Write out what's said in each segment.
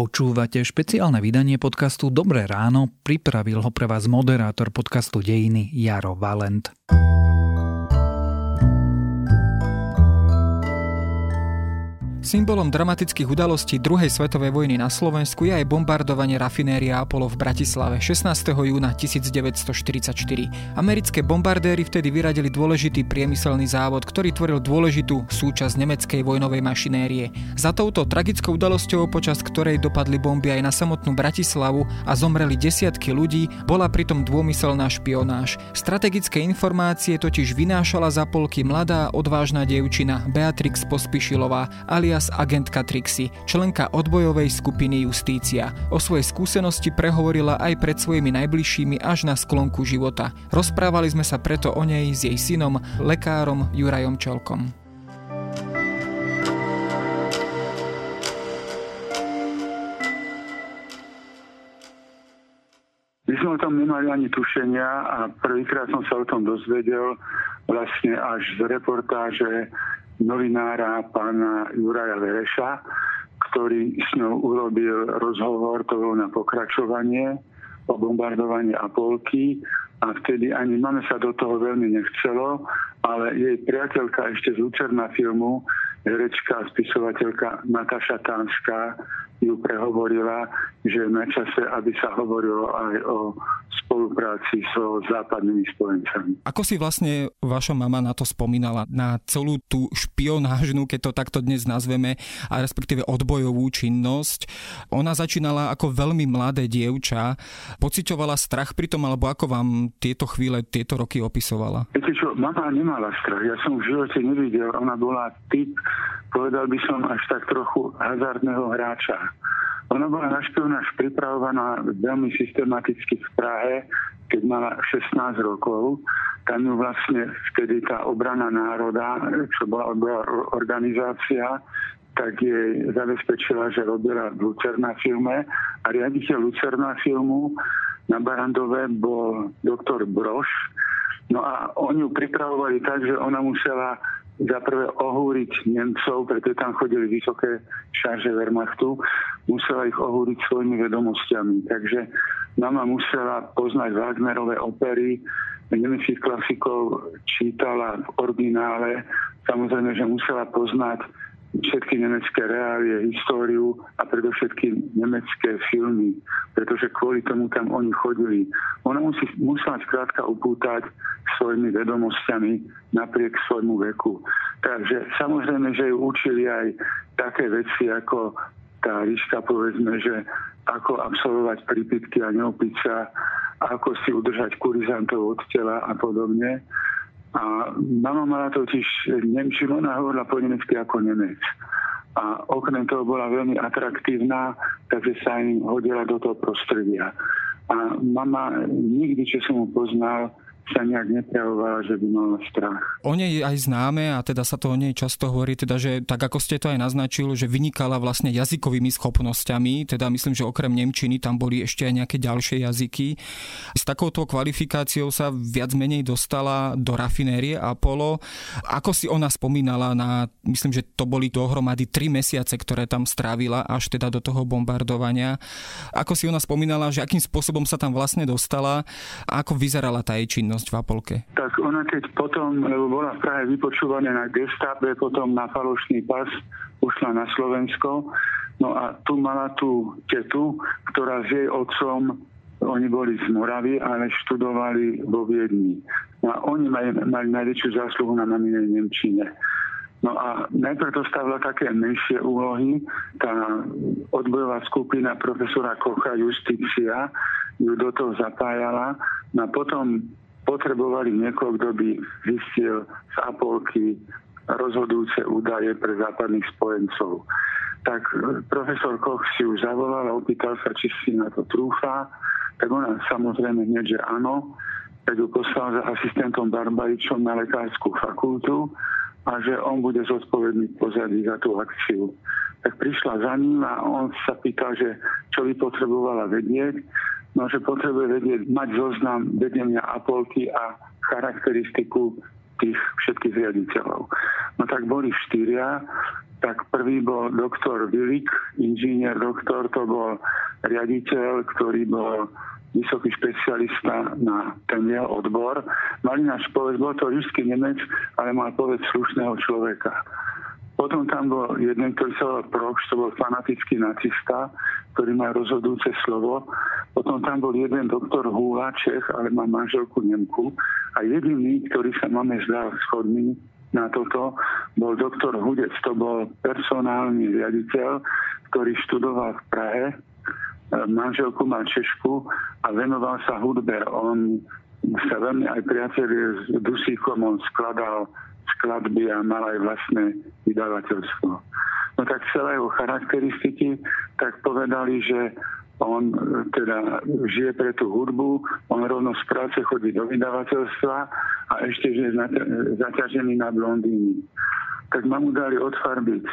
Počúvate špeciálne vydanie podcastu Dobré ráno, pripravil ho pre vás moderátor podcastu Dejiny Jaro Valent. Symbolom dramatických udalostí druhej svetovej vojny na Slovensku je aj bombardovanie rafinéria Apollo v Bratislave 16. júna 1944. Americké bombardéry vtedy vyradili dôležitý priemyselný závod, ktorý tvoril dôležitú súčasť nemeckej vojnovej mašinérie. Za touto tragickou udalosťou, počas ktorej dopadli bomby aj na samotnú Bratislavu a zomreli desiatky ľudí, bola pritom dômyselná špionáž. Strategické informácie totiž vynášala za polky mladá odvážna dievčina Beatrix Pospišilová alias alias agentka Trixie, členka odbojovej skupiny Justícia. O svojej skúsenosti prehovorila aj pred svojimi najbližšími až na sklonku života. Rozprávali sme sa preto o nej s jej synom, lekárom Jurajom Čelkom. My sme o tom nemali ani tušenia a prvýkrát som sa o tom dozvedel vlastne až z reportáže novinára pána Juraja Vereša, ktorý s ňou urobil rozhovor, to bolo na pokračovanie o bombardovaní Apolky a vtedy ani máme sa do toho veľmi nechcelo, ale jej priateľka ešte z Lucerna filmu, herečka a spisovateľka Nataša Tánska ju prehovorila, že na čase, aby sa hovorilo aj o spolupráci so západnými spojencami. Ako si vlastne vaša mama na to spomínala, na celú tú špionážnu, keď to takto dnes nazveme, a respektíve odbojovú činnosť? Ona začínala ako veľmi mladé dievča. Pocitovala strach pri tom, alebo ako vám tieto chvíle, tieto roky opisovala? Viete čo, mama nemala strach. Ja som v živote nevidel. Ona bola typ, povedal by som, až tak trochu hazardného hráča ona bola na špionáž pripravovaná veľmi systematicky v Prahe, keď mala 16 rokov. Tam ju vlastne vtedy tá obrana národa, čo bola organizácia, tak jej zabezpečila, že robila v Lucerna filme a riaditeľ Lucerna filmu na Barandove bol doktor Broš. No a oni ju pripravovali tak, že ona musela za prvé ohúriť Nemcov, pretože tam chodili vysoké šarže Wehrmachtu, musela ich ohúriť svojimi vedomosťami. Takže mama musela poznať Wagnerové opery, nemeckých klasikov čítala v originále, samozrejme, že musela poznať všetky nemecké reálie, históriu a predovšetkým nemecké filmy, pretože kvôli tomu tam oni chodili. Ona musí, musela skrátka upútať svojimi vedomosťami napriek svojmu veku. Takže samozrejme, že ju učili aj také veci ako tá ríška, povedzme, že ako absolvovať prípitky a neopiť ako si udržať kurizantov od tela a podobne. A mama mala totiž Nemčinu, ona hovorila po nemecky ako Nemec. A okrem toho bola veľmi atraktívna, takže sa im hodila do toho prostredia. A mama nikdy, čo som ho poznal, sa nejak neprejavovala, že by mala strach. O nej aj známe a teda sa to o nej často hovorí, teda, že tak ako ste to aj naznačil, že vynikala vlastne jazykovými schopnosťami, teda myslím, že okrem Nemčiny tam boli ešte aj nejaké ďalšie jazyky. S takouto kvalifikáciou sa viac menej dostala do rafinérie Apollo. Ako si ona spomínala na, myslím, že to boli dohromady tri mesiace, ktoré tam strávila až teda do toho bombardovania. Ako si ona spomínala, že akým spôsobom sa tam vlastne dostala a ako vyzerala tá jej činnosť? Činnosť v Apolke? Tak ona keď potom, bola v Prahe vypočúvaná na gestape, potom na falošný pas ušla na Slovensko. No a tu mala tú tetu, ktorá s jej otcom oni boli z Moravy, ale študovali vo Viedni. No a oni mali, mali najväčšiu zásluhu na maminej Nemčine. No a najprv dostávala také menšie úlohy. Tá odbojová skupina profesora Kocha Justícia ju do toho zapájala. No a potom potrebovali niekoho, kto by zistil z Apolky rozhodujúce údaje pre západných spojencov. Tak e, profesor Koch si ju zavolal a opýtal sa, či si na to trúfa. Tak ona samozrejme hneď, že áno. Tak ju poslal za asistentom Barbaričom na lekárskú fakultu a že on bude zodpovedný pozadí za tú akciu. Tak prišla za ním a on sa pýtal, že čo by potrebovala vedieť no, že potrebuje vedieť, mať zoznam vedenia Apolky a charakteristiku tých všetkých riaditeľov. No tak boli štyria, tak prvý bol doktor Vilik, inžinier doktor, to bol riaditeľ, ktorý bol vysoký špecialista na ten jeho odbor. Mali náš povedz, bol to ruský Nemec, ale mal povedz slušného človeka. Potom tam bol jeden, ktorý sa volal Prox, to bol fanatický nacista, ktorý má rozhodujúce slovo. Potom tam bol jeden doktor Húla, Čech, ale má manželku Nemku. A jediný, ktorý sa máme zdal schodný na toto, bol doktor Hudec, to bol personálny riaditeľ, ktorý študoval v Prahe, e, manželku má Češku a venoval sa hudbe. On sa veľmi aj priateľ s Dusíkom, on skladal skladby a mal aj vlastné vydavateľstvo. No tak celé jeho charakteristiky tak povedali, že on teda žije pre tú hudbu, on rovno z práce chodí do vydavateľstva a ešte, je zaťažený na blondíny. Tak mamu dali odfarbiť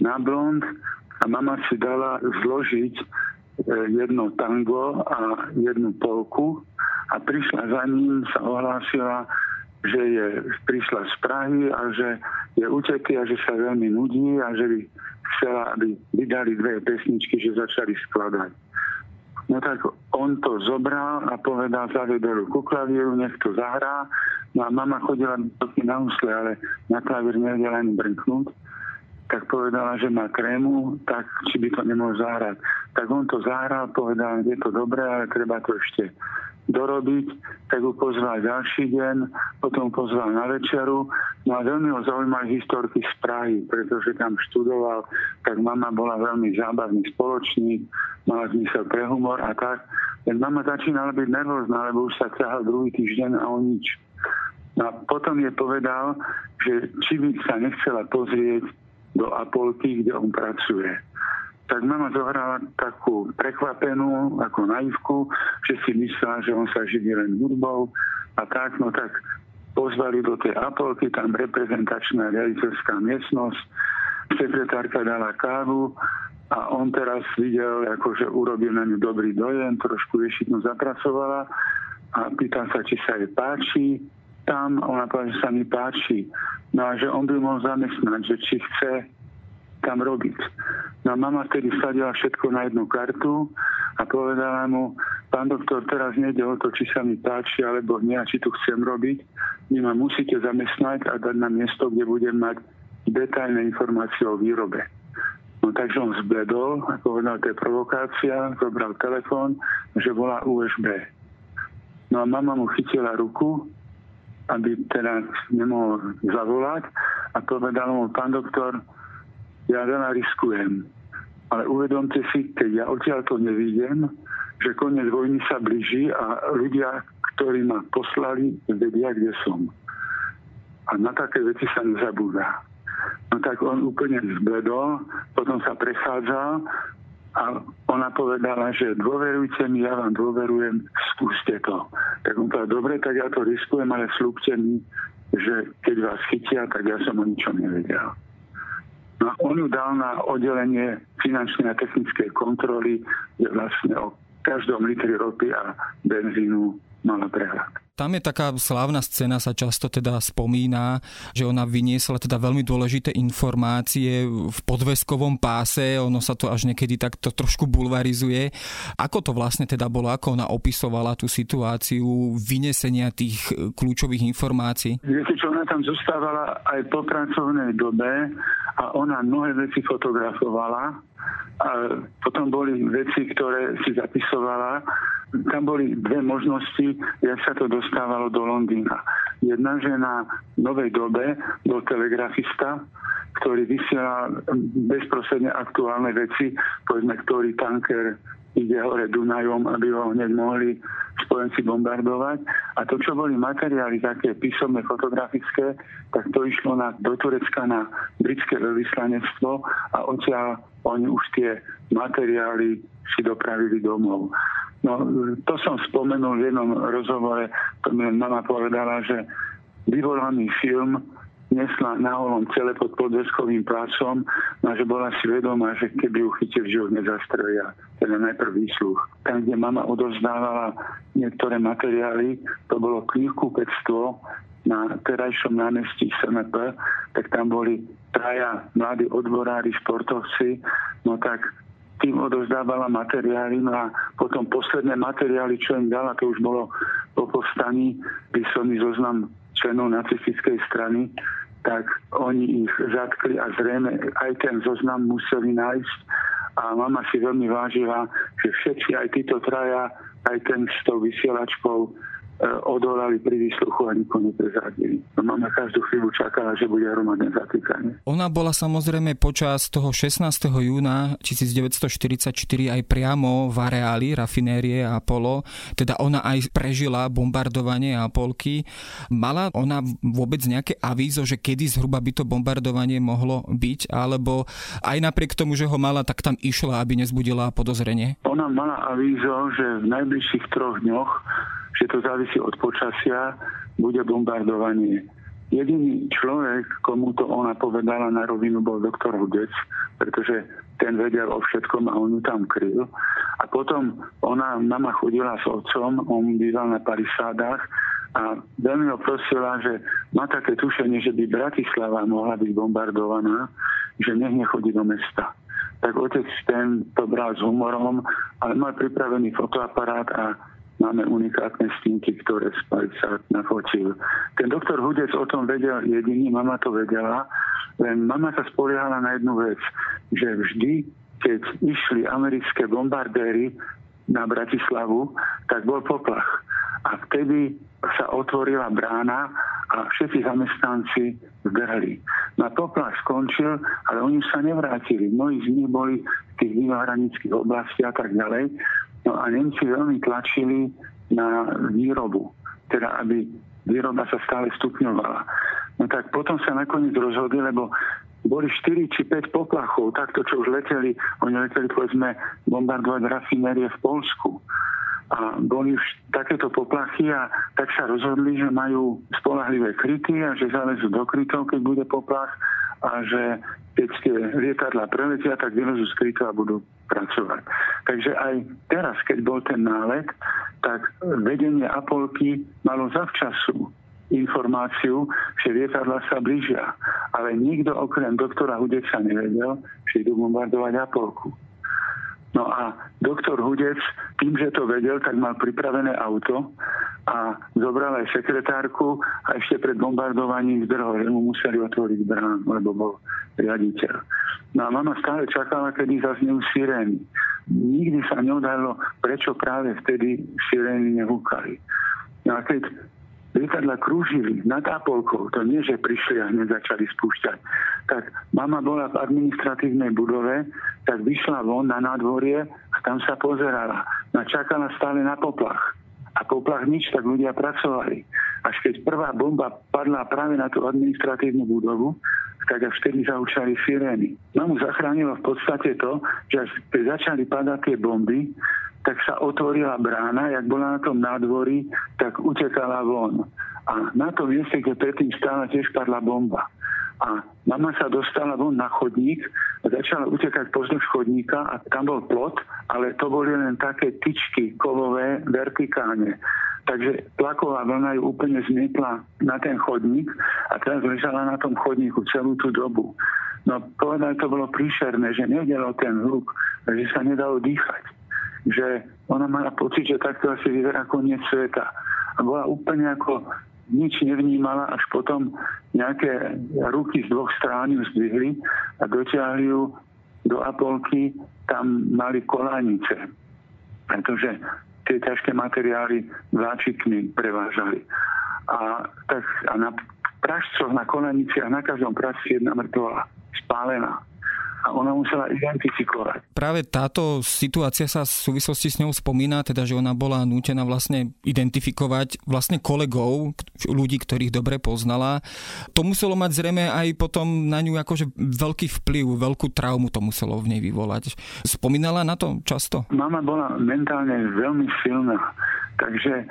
na blond a mama si dala zložiť e, jedno tango a jednu polku a prišla za ním, sa ohlásila, že je, prišla z Prahy a že je uteký a že sa veľmi nudí a že by chcela, aby vydali dve pesničky, že začali skladať. No tak on to zobral a povedal, zavedol ku klavíru, nech to zahrá. No a mama chodila na úsle, ale na klavír nevedela ani brnknúť. Tak povedala, že má krému, tak či by to nemohol zahrať. Tak on to zahral, povedal, je to dobré, ale treba to ešte dorobiť, tak ho pozval ďalší deň, potom pozval na večeru. No a veľmi ho zaujímali historky z Prahy, pretože tam študoval, tak mama bola veľmi zábavný spoločník, mala zmysel pre humor a tak. Len mama začínala byť nervózna, lebo už sa ťahal druhý týždeň a o nič. No a potom je povedal, že či by sa nechcela pozrieť do Apolky, kde on pracuje tak mama zohrala takú prekvapenú, ako naivku, že si myslela, že on sa živí len hudbou a tak, no tak pozvali do tej Apolky, tam reprezentačná riaditeľská miestnosť, sekretárka dala kávu a on teraz videl, akože urobil na ňu dobrý dojem, trošku ješitno zapracovala a pýtal sa, či sa jej páči. Tam ona povedala, že sa mi páči. No a že on by mohol zamestnať, že či chce tam robiť. No mama vtedy sadila všetko na jednu kartu a povedala mu, pán doktor, teraz nejde o to, či sa mi páči alebo nie, či tu chcem robiť. Vy ma musíte zamestnať a dať na miesto, kde budem mať detailné informácie o výrobe. No takže on zbledol a povedal, to je provokácia, zobral telefón, že volá USB. No a mama mu chytila ruku, aby teda nemohol zavolať a povedal mu, pán doktor, ja veľa riskujem. Ale uvedomte si, keď ja odtiaľ to nevidím, že koniec vojny sa blíži a ľudia, ktorí ma poslali, vedia, kde som. A na také veci sa nezabúda. No tak on úplne zbledol, potom sa prechádzal a ona povedala, že dôverujte mi, ja vám dôverujem, skúste to. Tak on povedal, dobre, tak ja to riskujem, ale slúbte mi, že keď vás chytia, tak ja som o ničom nevedel. No on ju dal na oddelenie finančnej a technickej kontroly, kde vlastne o každom litri ropy a benzínu mala prehľad. Tam je taká slávna scéna, sa často teda spomína, že ona vyniesla teda veľmi dôležité informácie v podveskovom páse, ono sa to až niekedy takto trošku bulvarizuje. Ako to vlastne teda bolo, ako ona opisovala tú situáciu vynesenia tých kľúčových informácií? Viete čo, ona tam zostávala aj po pracovnej dobe a ona mnohé veci fotografovala a potom boli veci, ktoré si zapisovala tam boli dve možnosti, jak sa to dostávalo do Londýna. Jedna, že na novej dobe bol telegrafista, ktorý vysiela bezprostredne aktuálne veci, povedzme, ktorý tanker ide hore Dunajom, aby ho hneď mohli spojenci bombardovať. A to, čo boli materiály také písomné, fotografické, tak to išlo na, do Turecka na britské veľvyslanectvo a odtiaľ oni už tie materiály si dopravili domov. No, to som spomenul v jednom rozhovore, to mi mama povedala, že vyvolaný film nesla na holom celé pod podveskovým plácom, no že bola si vedomá, že keby ju chytil, že ho nezastrelia, teda najprv výsluch. Tam, kde mama odozdávala niektoré materiály, to bolo knihkupectvo na terajšom námestí SNP, tak tam boli traja mladí odborári, športovci, no tak tým odozdávala materiály, no a potom posledné materiály, čo im dala, to už bolo po povstaní, písomný zoznam členov nacistickej strany, tak oni ich zatkli a zrejme aj ten zoznam museli nájsť. A mama si veľmi vážila, že všetci, aj títo traja, aj ten s tou vysielačkou, odolali pri výsluchu a nikomu neprezradili. No, mama každú chvíľu čakala, že bude hromadné zatýkanie. Ona bola samozrejme počas toho 16. júna 1944 aj priamo v areáli rafinérie Apollo, teda ona aj prežila bombardovanie Apolky. Mala ona vôbec nejaké avízo, že kedy zhruba by to bombardovanie mohlo byť, alebo aj napriek tomu, že ho mala, tak tam išla, aby nezbudila podozrenie? Ona mala avízo, že v najbližších troch dňoch že to závisí od počasia, bude bombardovanie. Jediný človek, komu to ona povedala na rovinu, bol doktor Hudec, pretože ten vedel o všetkom a on ju tam kryl. A potom ona, mama chodila s otcom, on býval na parisádach a veľmi ho prosila, že má také tušenie, že by Bratislava mohla byť bombardovaná, že nech nechodí do mesta. Tak otec ten to bral s humorom, ale mal pripravený fotoaparát a Máme unikátne stinky, ktoré sa nafotil. Ten doktor Hudec o tom vedel jediný, mama to vedela, len mama sa spoliehala na jednu vec, že vždy, keď išli americké bombardéry na Bratislavu, tak bol poplach. A vtedy sa otvorila brána a všetci zamestnanci zbehli. Na poplach skončil, ale oni sa nevrátili. Mnohí z nich boli v tých mimohranických oblastiach a tak ďalej. No a Nemci veľmi tlačili na výrobu, teda aby výroba sa stále stupňovala. No tak potom sa nakoniec rozhodli, lebo boli 4 či 5 poplachov, takto čo už leteli, oni leteli povedzme bombardovať rafinérie v Polsku. A boli už takéto poplachy a tak sa rozhodli, že majú spolahlivé kryty a že zalezú do krytov, keď bude poplach a že keď tie lietadla preletia, tak vylezú z a budú pracovať. Takže aj teraz, keď bol ten nálet, tak vedenie Apolky malo zavčasu informáciu, že lietadla sa blížia. Ale nikto okrem doktora Hudeca nevedel, že idú bombardovať Apolku. No a doktor Hudec, tým, že to vedel, tak mal pripravené auto a zobral aj sekretárku a ešte pred bombardovaním zdrhol, že mu museli otvoriť brán, lebo bol riaditeľ. No a mama stále čakala, kedy zaznejú sirény. Nikdy sa neodhalo, prečo práve vtedy sirény nehúkali. No a keď lietadla krúžili nad Apolkou, to nie, že prišli a hneď začali spúšťať, tak mama bola v administratívnej budove, tak vyšla von na nádvorie a tam sa pozerala. No čakala stále na poplach. A poplach nič, tak ľudia pracovali. Až keď prvá bomba padla práve na tú administratívnu budovu, tak až vtedy zaučali sirény. Mamu zachránilo v podstate to, že až keď začali padať tie bomby, tak sa otvorila brána, jak bola na tom nádvorí, tak utekala von. A na tom mieste, kde predtým stála, tiež padla bomba. A mama sa dostala von na chodník a začala utekať pozdĺž chodníka a tam bol plot, ale to boli len také tyčky kovové vertikálne. Takže tlaková vlna ju úplne zmietla na ten chodník a teraz ležala na tom chodníku celú tú dobu. No povedať, to bolo príšerné, že nevedelo ten hluk, že sa nedalo dýchať že ona mala pocit, že takto asi vyzerá koniec sveta. A bola úplne ako nič nevnímala, až potom nejaké ruky z dvoch strán ju zdvihli a dotiahli ju do Apolky, tam mali kolanice, pretože tie ťažké materiály vláčikmi prevážali. A, tak, a na pražcoch, na kolaniciach, na každom pražci jedna mŕtvola, spálená a ona musela identifikovať. Práve táto situácia sa v súvislosti s ňou spomína, teda že ona bola nútená vlastne identifikovať vlastne kolegov, ľudí, ktorých dobre poznala. To muselo mať zrejme aj potom na ňu akože veľký vplyv, veľkú traumu to muselo v nej vyvolať. Spomínala na to často? Mama bola mentálne veľmi silná, takže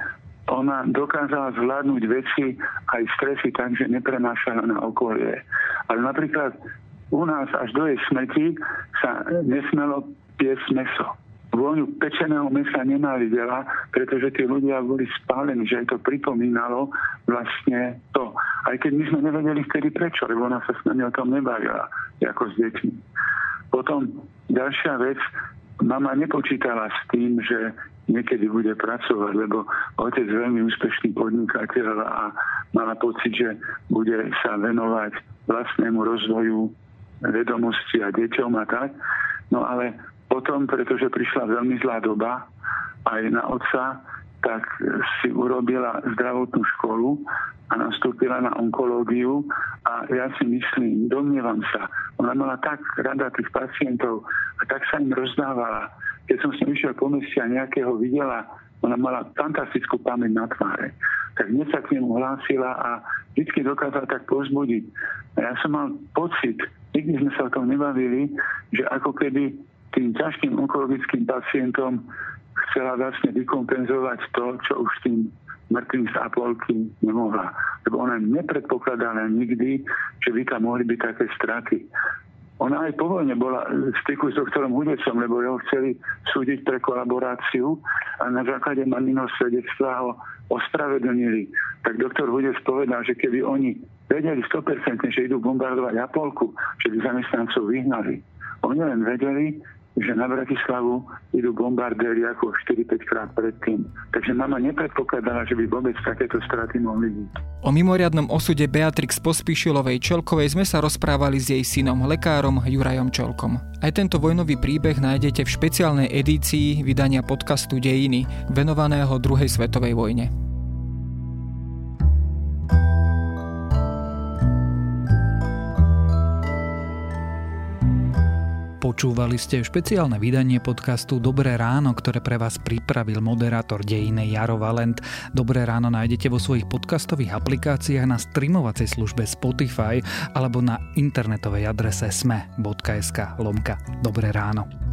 ona dokázala zvládnuť veci aj stresy tak, že neprenášala na okolie. Ale napríklad u nás až do jej smrti sa nesmelo piesť meso. Vôňu pečeného mesa veľa, pretože tí ľudia boli spálení, že aj to pripomínalo vlastne to. Aj keď my sme nevedeli vtedy prečo, lebo ona sa s nami o tom nebavila, ako s deťmi. Potom ďalšia vec, mama nepočítala s tým, že niekedy bude pracovať, lebo otec veľmi úspešný podnikateľ a mala pocit, že bude sa venovať vlastnému rozvoju vedomosti a deťom a tak. No ale potom, pretože prišla veľmi zlá doba aj na otca, tak si urobila zdravotnú školu a nastúpila na onkológiu a ja si myslím, domnievam sa, ona mala tak rada tých pacientov a tak sa im rozdávala. Keď som s ním išiel po meste a nejakého videla, ona mala fantastickú pamäť na tváre. Tak dnes sa k nemu hlásila a vždy dokázala tak pozbudiť. A ja som mal pocit, nikdy sme sa o tom nebavili, že ako keby tým ťažkým onkologickým pacientom chcela vlastne vykompenzovať to, čo už tým mŕtvým z Apolky nemohla. Lebo ona nepredpokladala nikdy, že by tam mohli byť také straty. Ona aj po vojne bola v styku s doktorom Hudecom, lebo jeho chceli súdiť pre kolaboráciu a na základe maminho svedectva ho ospravedlnili. Tak doktor Hudec povedal, že keby oni vedeli 100%, že idú bombardovať Apolku, že by zamestnancov vyhnali. Oni len vedeli, že na Bratislavu idú bombardéry ako 4-5 krát predtým. Takže mama nepredpokladala, že by vôbec takéto straty mohli byť. O mimoriadnom osude Beatrix Pospíšilovej Čelkovej sme sa rozprávali s jej synom, lekárom Jurajom Čelkom. Aj tento vojnový príbeh nájdete v špeciálnej edícii vydania podcastu Dejiny, venovaného druhej svetovej vojne. Počúvali ste špeciálne vydanie podcastu Dobré ráno, ktoré pre vás pripravil moderátor dejiny Jaro Valent. Dobré ráno nájdete vo svojich podcastových aplikáciách na streamovacej službe Spotify alebo na internetovej adrese sme.sk lomka Dobré ráno.